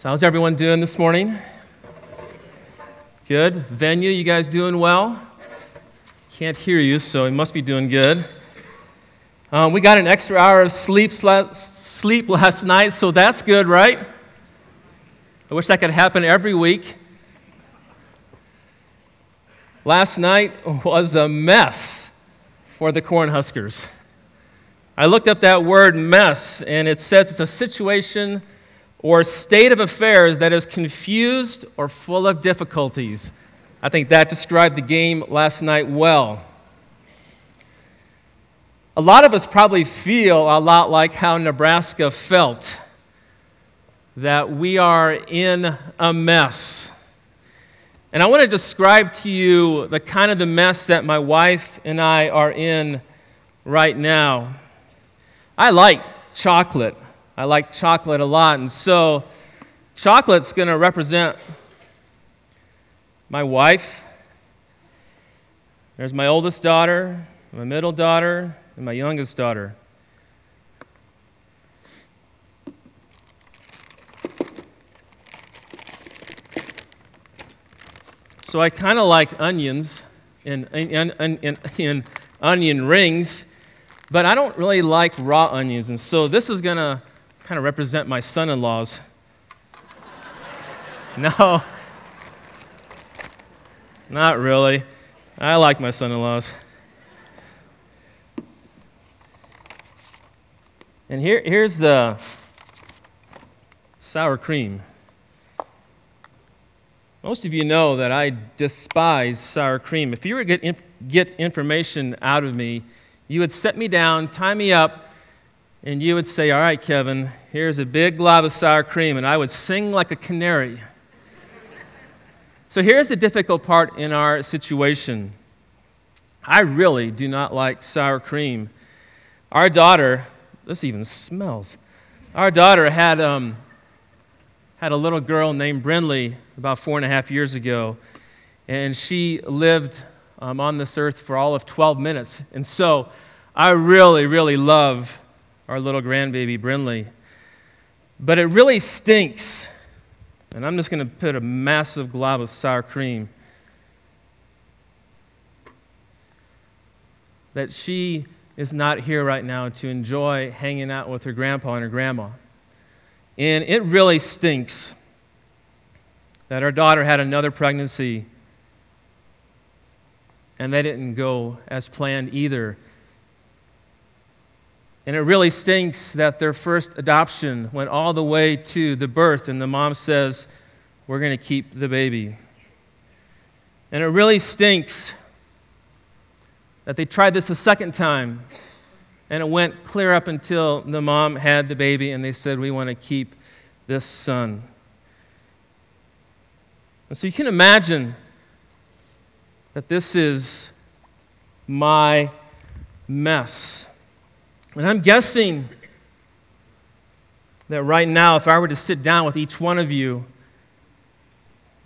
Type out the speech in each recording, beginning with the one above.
So, how's everyone doing this morning? Good. Venue, you guys doing well? Can't hear you, so you must be doing good. Um, we got an extra hour of sleep, sleep last night, so that's good, right? I wish that could happen every week. Last night was a mess for the Cornhuskers. I looked up that word mess, and it says it's a situation or state of affairs that is confused or full of difficulties. I think that described the game last night well. A lot of us probably feel a lot like how Nebraska felt that we are in a mess. And I want to describe to you the kind of the mess that my wife and I are in right now. I like chocolate. I like chocolate a lot. And so, chocolate's going to represent my wife. There's my oldest daughter, my middle daughter, and my youngest daughter. So I kind of like onions in, in, in, in, onion rings, but I don't really like raw onions. And so this is going to kind of represent my son in laws. no, not really. I like my son in laws. And here, here's the sour cream. Most of you know that I despise sour cream. If you were to get, get information out of me, you would set me down, tie me up, and you would say, All right, Kevin, here's a big glob of sour cream, and I would sing like a canary. so here's the difficult part in our situation I really do not like sour cream. Our daughter, this even smells. Our daughter had, um, had a little girl named Brinley about four and a half years ago, and she lived um, on this earth for all of 12 minutes. And so I really, really love our little grandbaby, Brinley. But it really stinks. And I'm just going to put a massive glob of sour cream. That she is not here right now to enjoy hanging out with her grandpa and her grandma. And it really stinks that our daughter had another pregnancy and they didn't go as planned either. And it really stinks that their first adoption went all the way to the birth, and the mom says, We're going to keep the baby. And it really stinks that they tried this a second time, and it went clear up until the mom had the baby, and they said, We want to keep this son. And so you can imagine that this is my mess. And I'm guessing that right now, if I were to sit down with each one of you,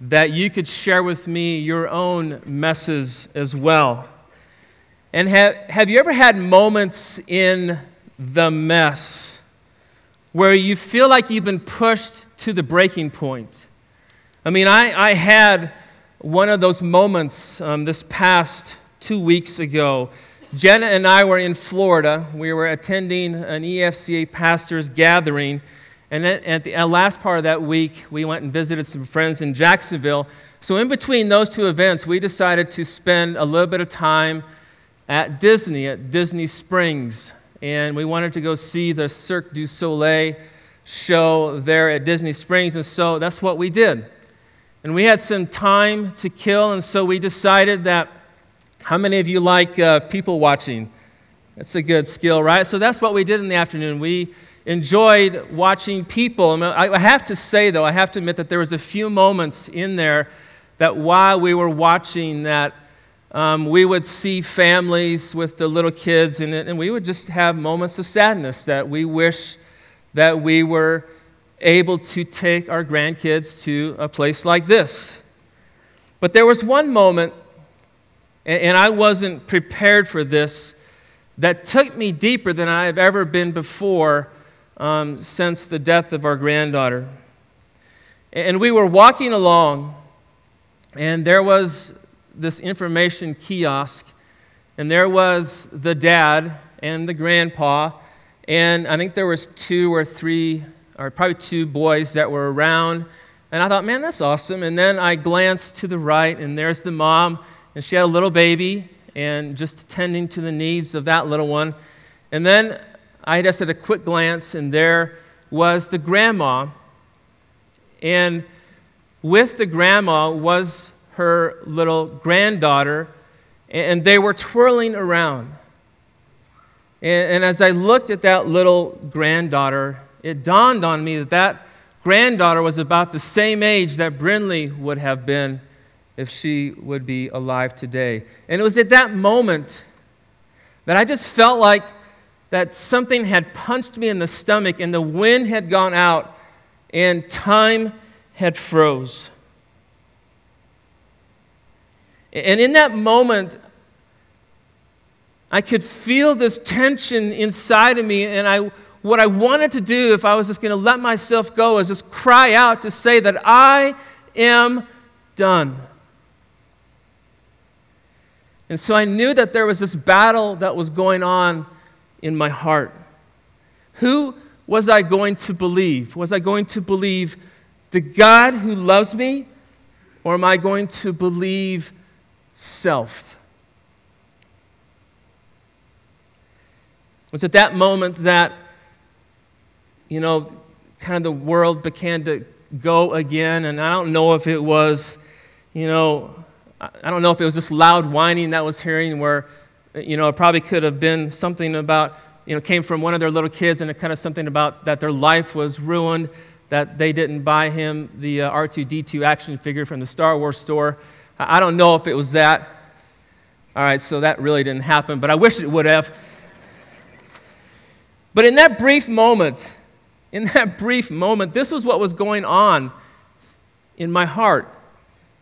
that you could share with me your own messes as well. And have, have you ever had moments in the mess where you feel like you've been pushed to the breaking point? I mean, I, I had one of those moments um, this past two weeks ago Jenna and I were in Florida. We were attending an EFCA pastors gathering. And then at the uh, last part of that week, we went and visited some friends in Jacksonville. So, in between those two events, we decided to spend a little bit of time at Disney, at Disney Springs. And we wanted to go see the Cirque du Soleil show there at Disney Springs. And so that's what we did. And we had some time to kill. And so we decided that how many of you like uh, people watching? That's a good skill, right? So that's what we did in the afternoon. We enjoyed watching people. I have to say, though, I have to admit that there was a few moments in there that while we were watching that um, we would see families with the little kids in it, and we would just have moments of sadness that we wish that we were able to take our grandkids to a place like this. But there was one moment and I wasn't prepared for this, that took me deeper than I have ever been before um, since the death of our granddaughter. And we were walking along, and there was this information kiosk, and there was the dad and the grandpa, and I think there was two or three, or probably two boys that were around. And I thought, man, that's awesome. And then I glanced to the right, and there's the mom, and she had a little baby, and just tending to the needs of that little one. And then I just had a quick glance, and there was the grandma. And with the grandma was her little granddaughter, and they were twirling around. And, as I looked at that little granddaughter, it dawned on me that that granddaughter was about the same age that Brinley would have been if she would be alive today. And it was at that moment that I just felt like that something had punched me in the stomach and the wind had gone out and time had froze. And in that moment, I could feel this tension inside of me, and I, what I wanted to do, if I was just going to let myself go, is just cry out to say that I am done. And so I knew that there was this battle that was going on in my heart. Who was I going to believe? Was I going to believe the God who loves me, or am I going to believe self? It was at that moment that, you know, kind of the world began to go again, and I don't know if it was, you know, I don't know if it was just loud whining that was hearing where you know, it probably could have been something about, you know, came from one of their little kids and it kind of something about that their life was ruined, that they didn't buy him the uh, R2D2 action figure from the Star Wars store. I don't know if it was that. All right, so that really didn't happen, but I wish it would have. But in that brief moment, in that brief moment, this was what was going on in my heart.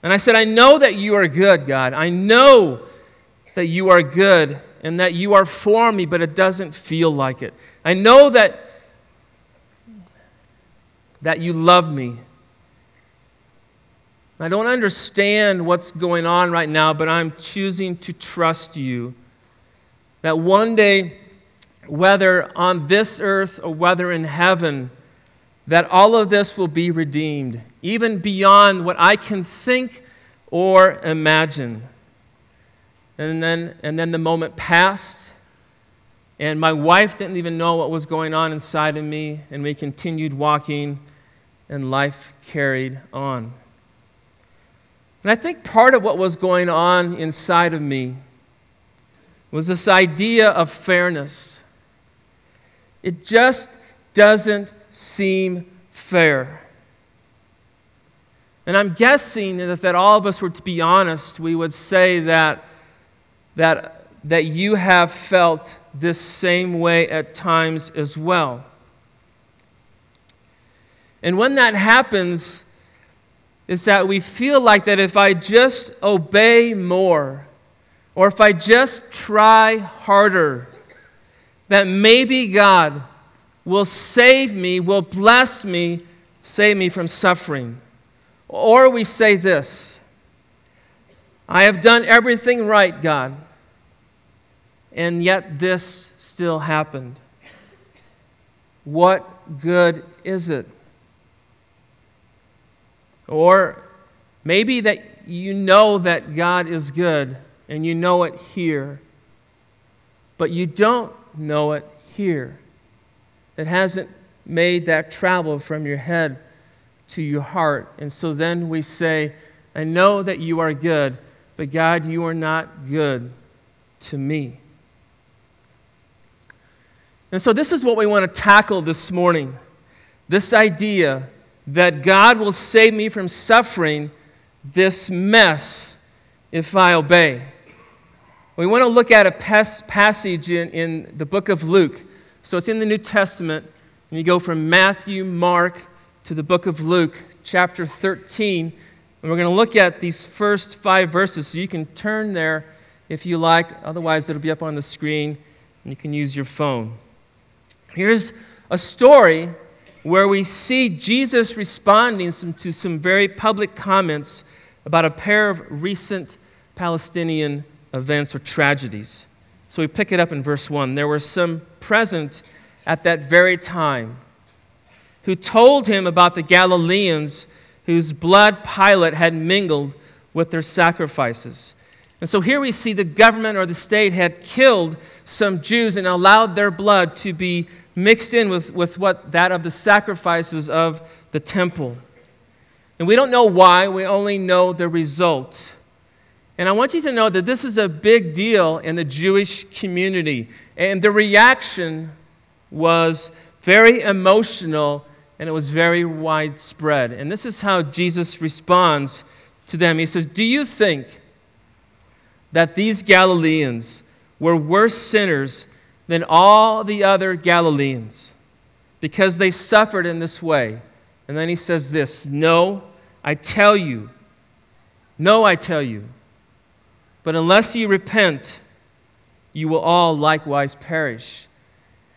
And I said, I know that you are good, God. I know that you are good and that you are for me, but it doesn't feel like it. I know that, that you love me. I don't understand what's going on right now, but I'm choosing to trust you. That one day, whether on this earth or whether in heaven, that all of this will be redeemed, even beyond what I can think or imagine. And then, and then the moment passed, and my wife didn't even know what was going on inside of me, and we continued walking, and life carried on. And I think part of what was going on inside of me was this idea of fairness. It just doesn't seem fair. And I'm guessing that if that all of us were to be honest, we would say that that, that you have felt this same way at times as well. And when that happens, is that we feel like that if I just obey more, or if I just try harder, that maybe God will save me, will bless me, save me from suffering. Or we say this I have done everything right, God, and yet this still happened. What good is it? Or maybe that you know that God is good and you know it here, but you don't know it here. It hasn't made that travel from your head to your heart. And so then we say, I know that you are good, but God, you are not good to me. And so, this is what we want to tackle this morning this idea that God will save me from suffering this mess if I obey. We want to look at a passage in, in the book of Luke. So, it's in the New Testament, and you go from Matthew, Mark, to the book of Luke, chapter 13. And we're going to look at these first five verses. So you can turn there if you like. Otherwise, it'll be up on the screen and you can use your phone. Here's a story where we see Jesus responding some, to some very public comments about a pair of recent Palestinian events or tragedies. So we pick it up in verse 1. There were some present at that very time who told him about the Galileans whose blood Pilate had mingled with their sacrifices. And so here we see the government or the state had killed some Jews and allowed their blood to be mixed in with, with what that of the sacrifices of the temple. And we don't know why, we only know the result. And I want you to know that this is a big deal in the Jewish community. And the reaction was very emotional and it was very widespread. And this is how Jesus responds to them. He says, Do you think that these Galileans were worse sinners than all the other Galileans because they suffered in this way? And then he says this No, I tell you, no, I tell you, but unless you repent, you will all likewise perish.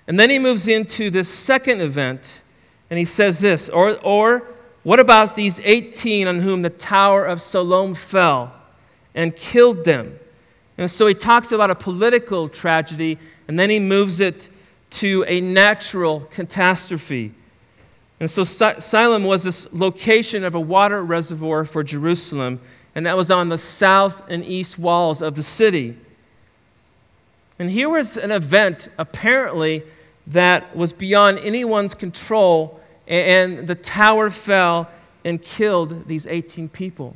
And then he moves into this second event and he says this or, or what about these 18 on whom the Tower of Siloam fell and killed them? And so he talks about a political tragedy, and then he moves it to a natural catastrophe. And so Siloam was this location of a water reservoir for Jerusalem, and that was on the south and east walls of the city. And here was an event, apparently, that was beyond anyone's control, and the tower fell and killed these 18 people.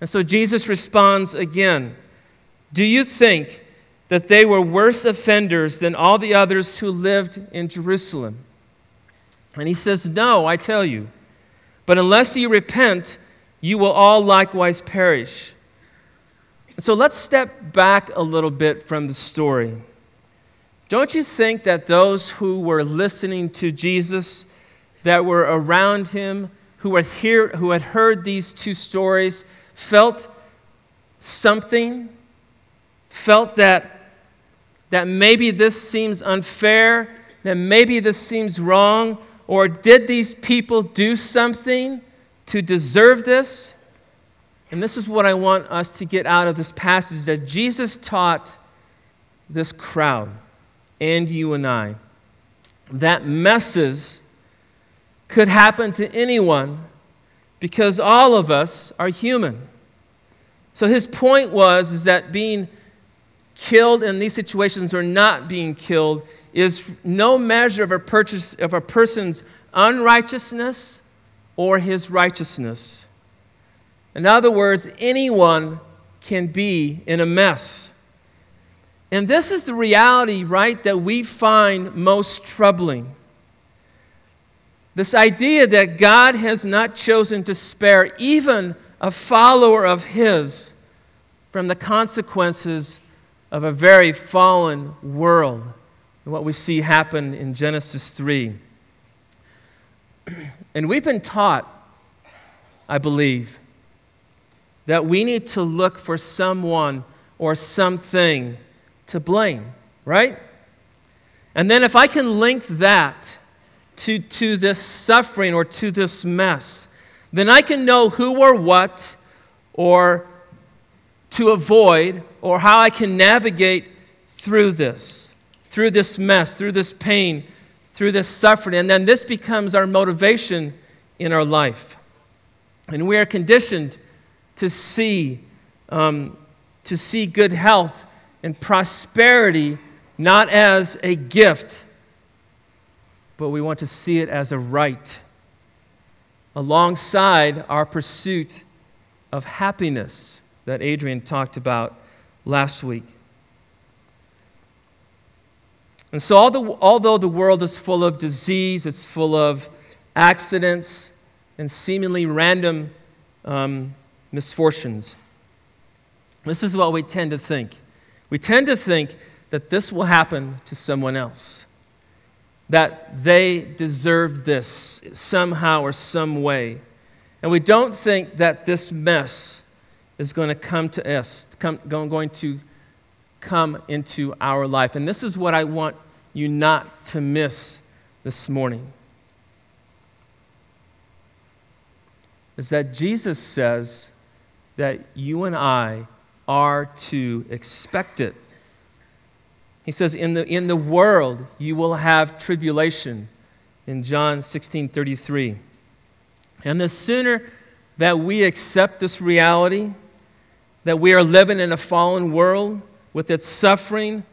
And so Jesus responds again Do you think that they were worse offenders than all the others who lived in Jerusalem? And he says, No, I tell you. But unless you repent, you will all likewise perish. So let's step back a little bit from the story. Don't you think that those who were listening to Jesus, that were around him, who had, hear, who had heard these two stories, felt something? Felt that, that maybe this seems unfair, that maybe this seems wrong, or did these people do something to deserve this? And this is what I want us to get out of this passage that Jesus taught this crowd and you and I. That messes could happen to anyone because all of us are human. So his point was is that being killed in these situations or not being killed is no measure of a, purchase, of a person's unrighteousness or his righteousness. In other words, anyone can be in a mess. And this is the reality, right, that we find most troubling. This idea that God has not chosen to spare even a follower of His from the consequences of a very fallen world, what we see happen in Genesis 3. And we've been taught, I believe, that we need to look for someone or something to blame, right? And then if I can link that to, to this suffering or to this mess, then I can know who or what or to avoid or how I can navigate through this, through this mess, through this pain, through this suffering. And then this becomes our motivation in our life. And we are conditioned to see, um, to see good health and prosperity not as a gift, but we want to see it as a right, alongside our pursuit of happiness that Adrian talked about last week. And so, although the world is full of disease, it's full of accidents and seemingly random um, misfortunes, this is what we tend to think. We tend to think that this will happen to someone else, that they deserve this somehow or some way. And we don't think that this mess is going to come to us, come, going to come into our life. And this is what I want you not to miss this morning. is that Jesus says that you and I are to expect it. He says, In the, in the world you will have tribulation, in John 16 33. And the sooner that we accept this reality, that we are living in a fallen world with its suffering,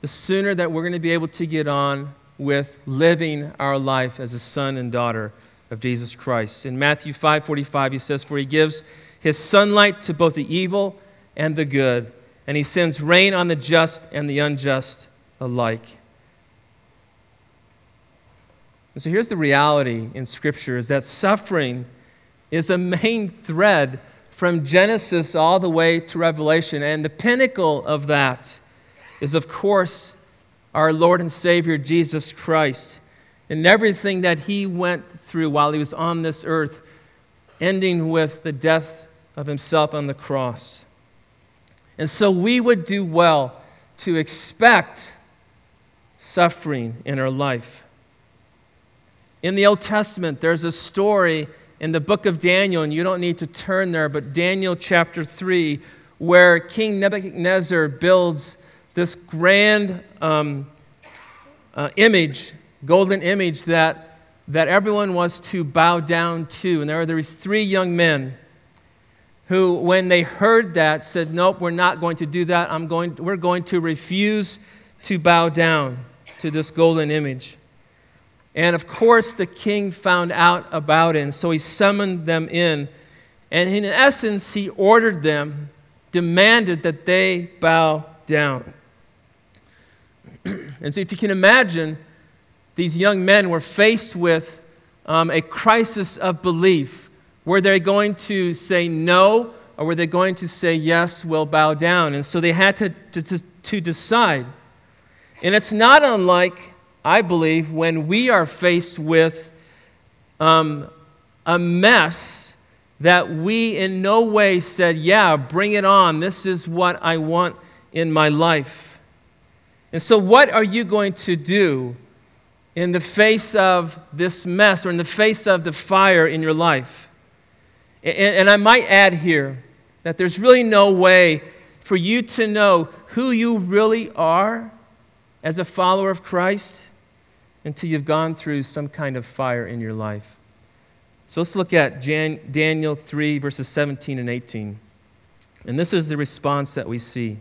the sooner that we're going to be able to get on with living our life as a son and daughter of Jesus Christ. In Matthew 5:45 he says for he gives his sunlight to both the evil and the good and he sends rain on the just and the unjust alike. And so here's the reality in scripture is that suffering is a main thread from Genesis all the way to Revelation and the pinnacle of that is of course our Lord and Savior Jesus Christ and everything that he went through while he was on this earth, ending with the death of himself on the cross. And so we would do well to expect suffering in our life. In the Old Testament, there's a story in the book of Daniel, and you don't need to turn there, but Daniel chapter 3, where King Nebuchadnezzar builds this grand um, uh, image, golden image that, that everyone was to bow down to. And there were these three young men who, when they heard that, said, Nope, we're not going to do that. I'm going, we're going to refuse to bow down to this golden image. And of course, the king found out about it, and so he summoned them in. And in essence, he ordered them, demanded that they bow down. and so, if you can imagine, these young men were faced with um, a crisis of belief. Were they going to say no, or were they going to say yes, we'll bow down? And so they had to, to, to, to decide. And it's not unlike, I believe, when we are faced with um, a mess that we in no way said, Yeah, bring it on. This is what I want in my life. And so, what are you going to do in the face of this mess or in the face of the fire in your life? And, and I might add here that there's really no way for you to know who you really are as a follower of Christ until you've gone through some kind of fire in your life. So let's look at Jan- Daniel 3, verses 17 and 18. And this is the response that we see.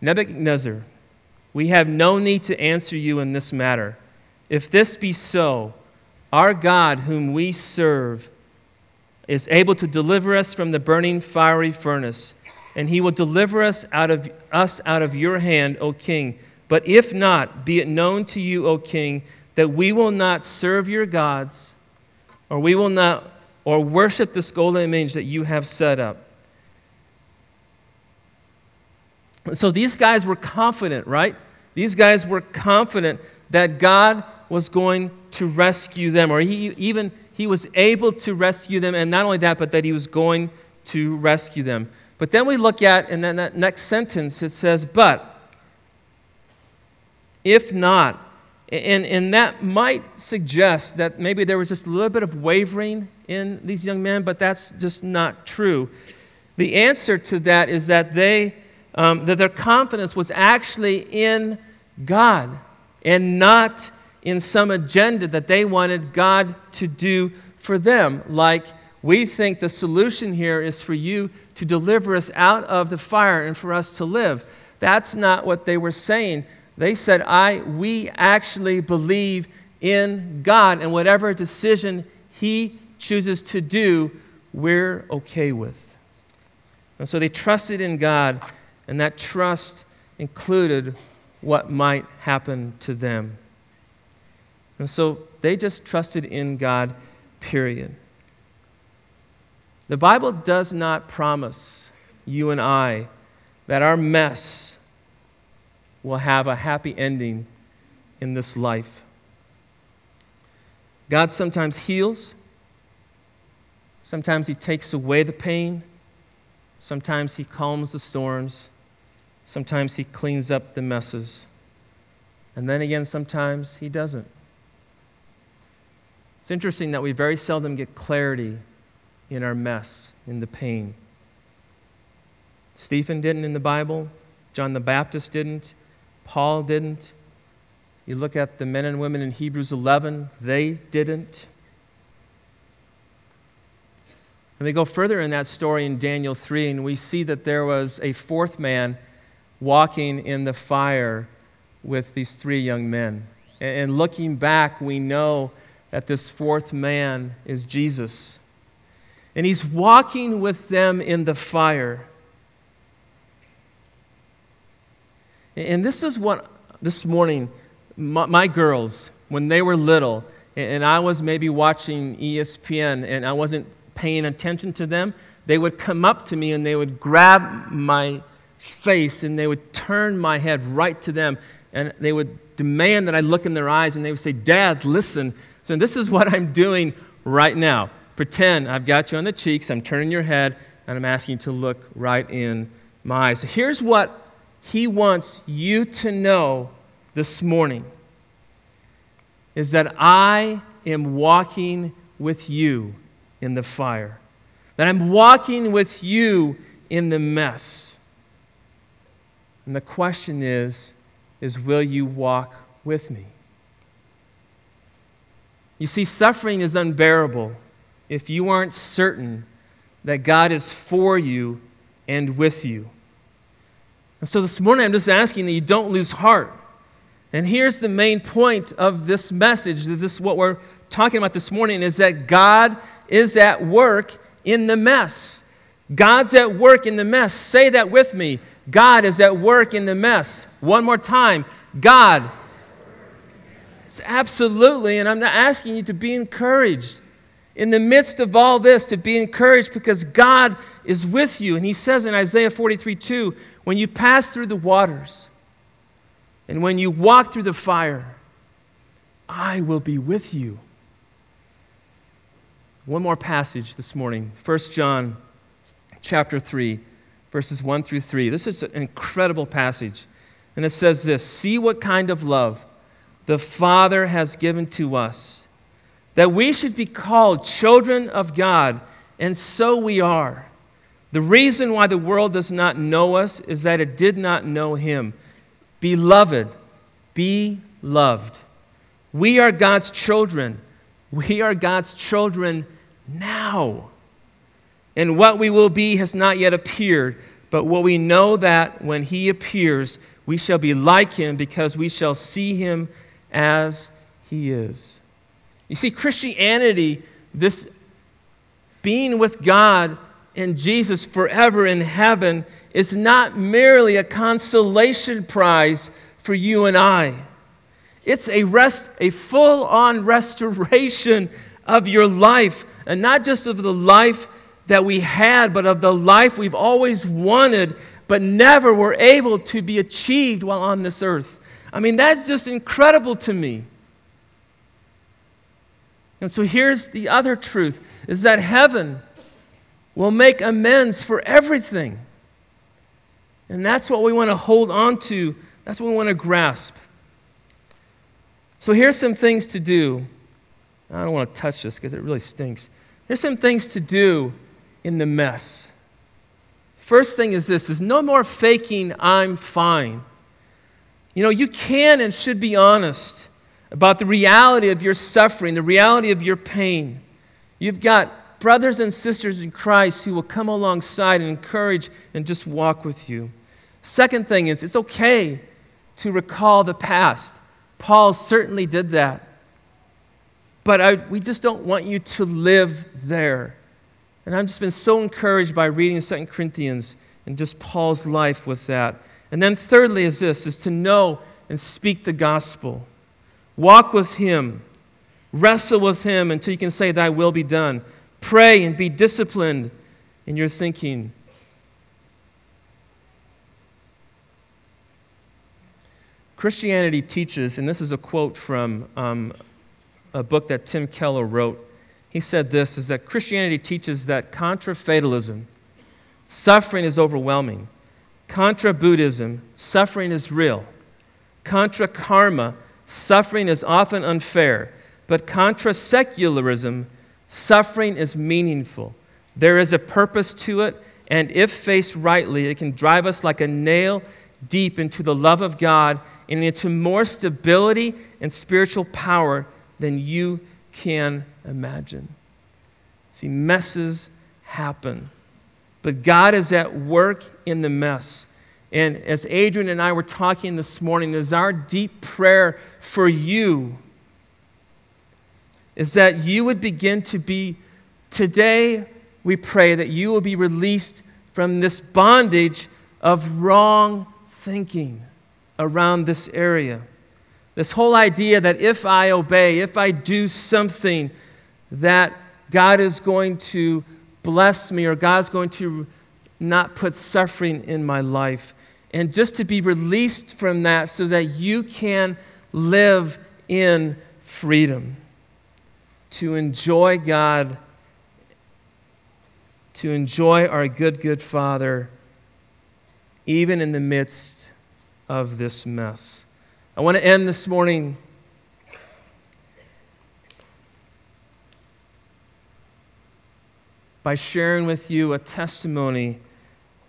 Nebuchadnezzar, we have no need to answer you in this matter. If this be so, our God, whom we serve, is able to deliver us from the burning fiery furnace, and he will deliver us out of us out of your hand, O king. But if not, be it known to you, O king, that we will not serve your gods, or we will not or worship this golden image that you have set up. So these guys were confident, right? These guys were confident that God was going to rescue them, or he, even he was able to rescue them, and not only that, but that he was going to rescue them. But then we look at, in that next sentence, it says, But if not, and, and that might suggest that maybe there was just a little bit of wavering in these young men, but that's just not true. The answer to that is that they um, that their confidence was actually in God and not in some agenda that they wanted God to do for them. Like, we think the solution here is for you to deliver us out of the fire and for us to live. That's not what they were saying. They said, I, we actually believe in God, and whatever decision He chooses to do, we're okay with. And so they trusted in God and that trust included what might happen to them. And so they just trusted in God, period. The Bible does not promise you and I that our mess will have a happy ending in this life. God sometimes heals, sometimes He takes away the pain, sometimes He calms the storms. Sometimes He cleans up the messes. And then again, sometimes He doesn't. It's interesting that we very seldom get clarity in our mess, in the pain. Stephen didn't in the Bible, John the Baptist didn't, Paul didn't. You look at the men and women in Hebrews 11, they didn't. And we go further in that story in Daniel 3, and we see that there was a fourth man walking in the fire with these three young men. And looking back, we know that this fourth man is Jesus. And he's walking with them in the fire. And this is what this morning, my, my girls, when they were little, and I was maybe watching ESPN and I wasn't paying attention to them, they would come up to me and they would grab my face and they would turn my head right to them and they would demand that I look in their eyes and they would say, Dad, listen. So this is what I'm doing right now. Pretend I've got you on the cheeks, I'm turning your head, and I'm asking you to look right in my eyes. So here's what he wants you to know this morning is that I am walking with you in the fire, that I'm walking with you in the mess. And the question is, is will you walk with me? You see, suffering is unbearable if you aren't certain that God is for you and with you. And so this morning, I'm just asking that you don't lose heart. And here's the main point of this message that this what we're talking about this morning is that God is at work in the mess. God's at work in the mess. Say that with me. God is at work in the mess. One more time. God. It's absolutely, and I'm not asking you to be encouraged. In the midst of all this, to be encouraged because God is with you. And he says in Isaiah 43 2, when you pass through the waters and when you walk through the fire, I will be with you. One more passage this morning 1 John chapter 3 verses 1 through 3. This is an incredible passage. And it says this See what kind of love the Father has given to us, that we should be called children of God, and so we are. The reason why the world does not know us is that it did not know Him. Beloved, be loved. We are God's children. We are God's children now. And what we will be has not yet appeared, but what we know that when he appears, we shall be like him because we shall see him as he is. You see, Christianity, this being with God and Jesus forever in heaven, is not merely a consolation prize for you and I. It's a rest, a full-on restoration of your life, and not just of the life that we had, but of the life we've always wanted, but never were able to be achieved while on this earth. I mean, that's just incredible to me. And so here's the other truth is that heaven will make amends for everything. And that's what we want to hold on to. That's what we want to grasp. So here's some things to do. I don't want to touch this because it really stinks. Here's some things to do in the mess. First thing is this is no more faking I'm fine. You know, you can and should be honest about the reality of your suffering, the reality of your pain. You've got brothers and sisters in Christ who will come alongside and encourage and just walk with you. Second thing is it's okay to recall the past. Paul certainly did that. But I, we just don't want you to live there. And I've just been so encouraged by reading 2 Corinthians and just Paul's life with that. And then thirdly is this is to know and speak the gospel. Walk with him. Wrestle with him until you can say, Thy will be done. Pray and be disciplined in your thinking. Christianity teaches, and this is a quote from um, a book that Tim Keller wrote he said this is that Christianity teaches that contra fatalism, suffering is overwhelming. Contra Buddhism, suffering is real. Contra karma, suffering is often unfair. But contra secularism, suffering is meaningful. There is a purpose to it, and if faced rightly, it can drive us like a nail deep into the love of God and into more stability and spiritual power than you can imagine. See, messes happen, but God is at work in the mess. And as Adrian and I were talking this morning, is our deep prayer for you is that you would begin to be, today, we pray that you will be released from this bondage of wrong thinking around this area. This whole idea that if I obey, if I do something, that God is going to bless me or God's going to not put suffering in my life. And just to be released from that so that you can live in freedom to enjoy God, to enjoy our good, good Father, even in the midst of this mess. I want to end this morning. By sharing with you a testimony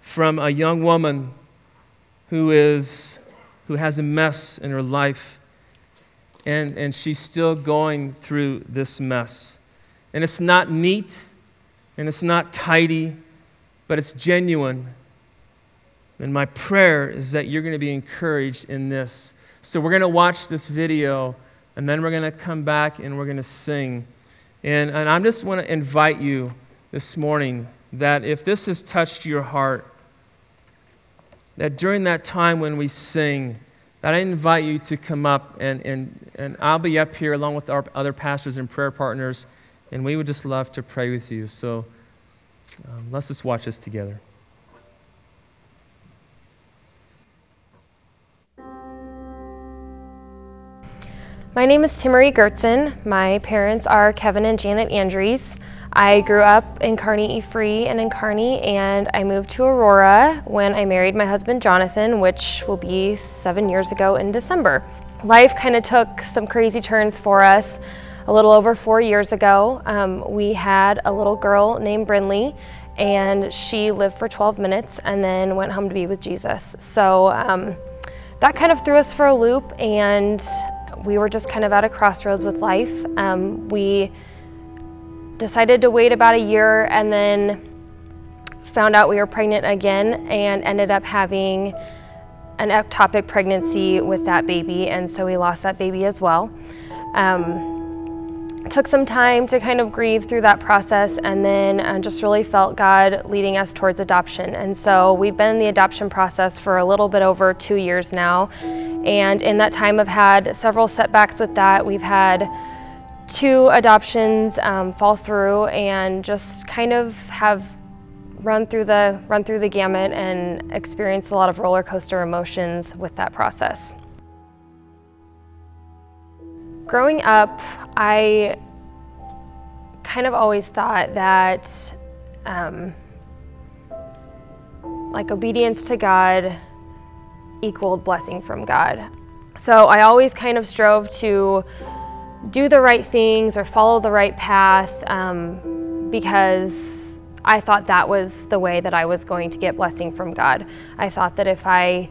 from a young woman who, is, who has a mess in her life and, and she's still going through this mess. And it's not neat and it's not tidy, but it's genuine. And my prayer is that you're going to be encouraged in this. So we're going to watch this video and then we're going to come back and we're going to sing. And, and I just want to invite you this morning that if this has touched your heart, that during that time when we sing, that I invite you to come up, and, and, and I'll be up here along with our other pastors and prayer partners, and we would just love to pray with you. So um, let's just watch this together. My name is Timmery Gertzen. My parents are Kevin and Janet Andrews. I grew up in Kearney Free and in Kearney, and I moved to Aurora when I married my husband Jonathan, which will be seven years ago in December. Life kind of took some crazy turns for us. A little over four years ago, um, we had a little girl named Brinley, and she lived for 12 minutes and then went home to be with Jesus. So um, that kind of threw us for a loop, and we were just kind of at a crossroads with life. Um, we decided to wait about a year and then found out we were pregnant again and ended up having an ectopic pregnancy with that baby, and so we lost that baby as well. Um, took some time to kind of grieve through that process and then uh, just really felt God leading us towards adoption. And so we've been in the adoption process for a little bit over two years now. And in that time, I've had several setbacks with that. We've had two adoptions um, fall through and just kind of have run through the run through the gamut and experienced a lot of roller coaster emotions with that process. Growing up, I kind of always thought that um, like obedience to God equaled blessing from God. So I always kind of strove to do the right things or follow the right path um, because I thought that was the way that I was going to get blessing from God. I thought that if I,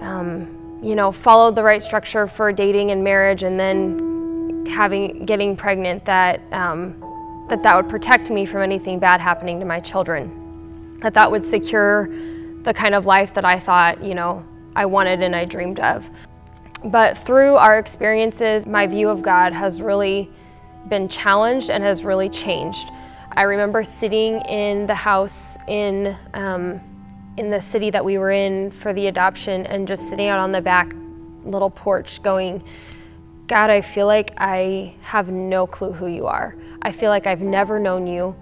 um, you know, followed the right structure for dating and marriage and then having getting pregnant, that um, that that would protect me from anything bad happening to my children. That that would secure the kind of life that I thought, you know, I wanted and I dreamed of. But through our experiences, my view of God has really been challenged and has really changed. I remember sitting in the house in um, in the city that we were in for the adoption and just sitting out on the back little porch going, God, I feel like I have no clue who you are. I feel like I've never known you.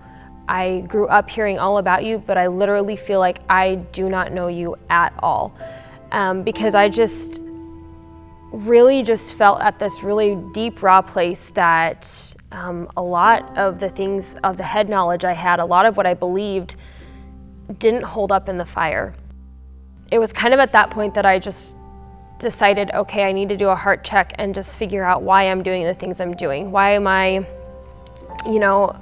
I grew up hearing all about you, but I literally feel like I do not know you at all. Um, because I just really just felt at this really deep, raw place that um, a lot of the things of the head knowledge I had, a lot of what I believed, didn't hold up in the fire. It was kind of at that point that I just decided, okay, I need to do a heart check and just figure out why I'm doing the things I'm doing. Why am I, you know,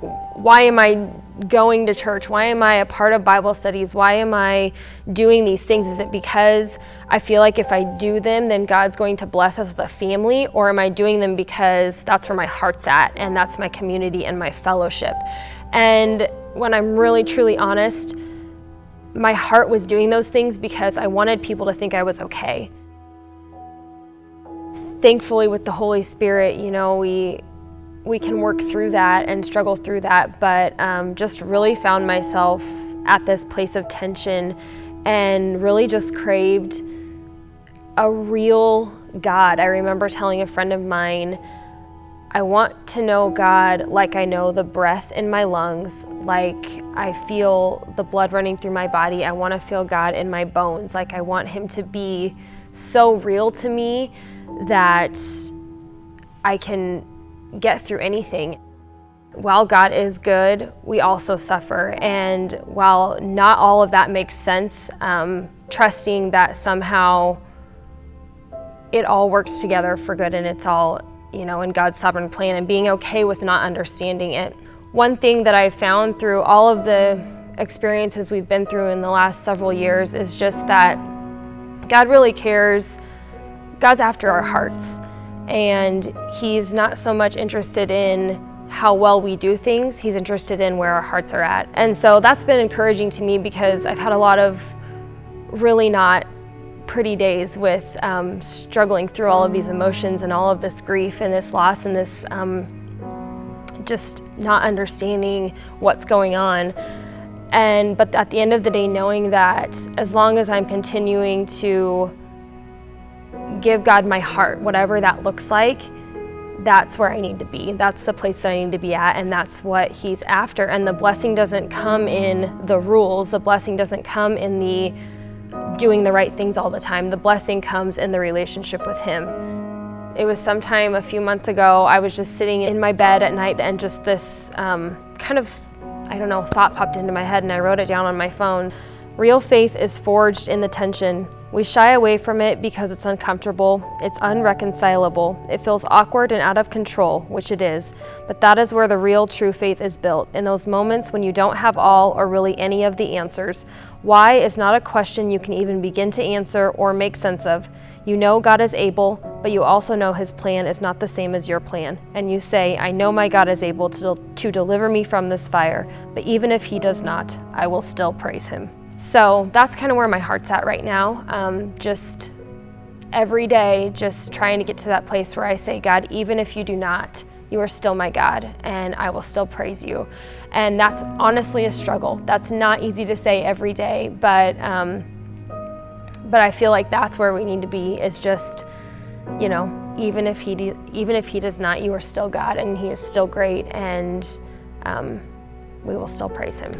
why am I going to church? Why am I a part of Bible studies? Why am I doing these things? Is it because I feel like if I do them, then God's going to bless us with a family? Or am I doing them because that's where my heart's at and that's my community and my fellowship? And when I'm really truly honest, my heart was doing those things because I wanted people to think I was okay. Thankfully, with the Holy Spirit, you know, we we can work through that and struggle through that, but um, just really found myself at this place of tension and really just craved a real God. I remember telling a friend of mine, I want to know God like I know the breath in my lungs, like I feel the blood running through my body. I want to feel God in my bones, like I want Him to be so real to me that I can get through anything. While God is good, we also suffer. And while not all of that makes sense, um, trusting that somehow it all works together for good and it's all, you know, in God's sovereign plan and being okay with not understanding it. One thing that I found through all of the experiences we've been through in the last several years is just that God really cares. God's after our hearts and he's not so much interested in how well we do things, he's interested in where our hearts are at. And so that's been encouraging to me because I've had a lot of really not pretty days with um, struggling through all of these emotions and all of this grief and this loss and this um, just not understanding what's going on. And but at the end of the day, knowing that as long as I'm continuing to give God my heart, whatever that looks like, that's where I need to be. That's the place that I need to be at, and that's what He's after. And the blessing doesn't come in the rules, the blessing doesn't come in the doing the right things all the time. The blessing comes in the relationship with Him. It was sometime a few months ago, I was just sitting in my bed at night, and just this um, kind of, I don't know, thought popped into my head, and I wrote it down on my phone. Real faith is forged in the tension. We shy away from it because it's uncomfortable, it's unreconcilable, it feels awkward and out of control, which it is. But that is where the real true faith is built, in those moments when you don't have all or really any of the answers. Why is not a question you can even begin to answer or make sense of. You know God is able, but you also know His plan is not the same as your plan. And you say, I know my God is able to, to deliver me from this fire, but even if He does not, I will still praise Him. So that's kind of where my heart's at right now. Um, just every day, just trying to get to that place where I say, God, even if you do not, you are still my God, and I will still praise you. And that's honestly a struggle. That's not easy to say every day, but um, but I feel like that's where we need to be. Is just, you know, even if he even if he does not, you are still God, and He is still great, and um, we will still praise Him.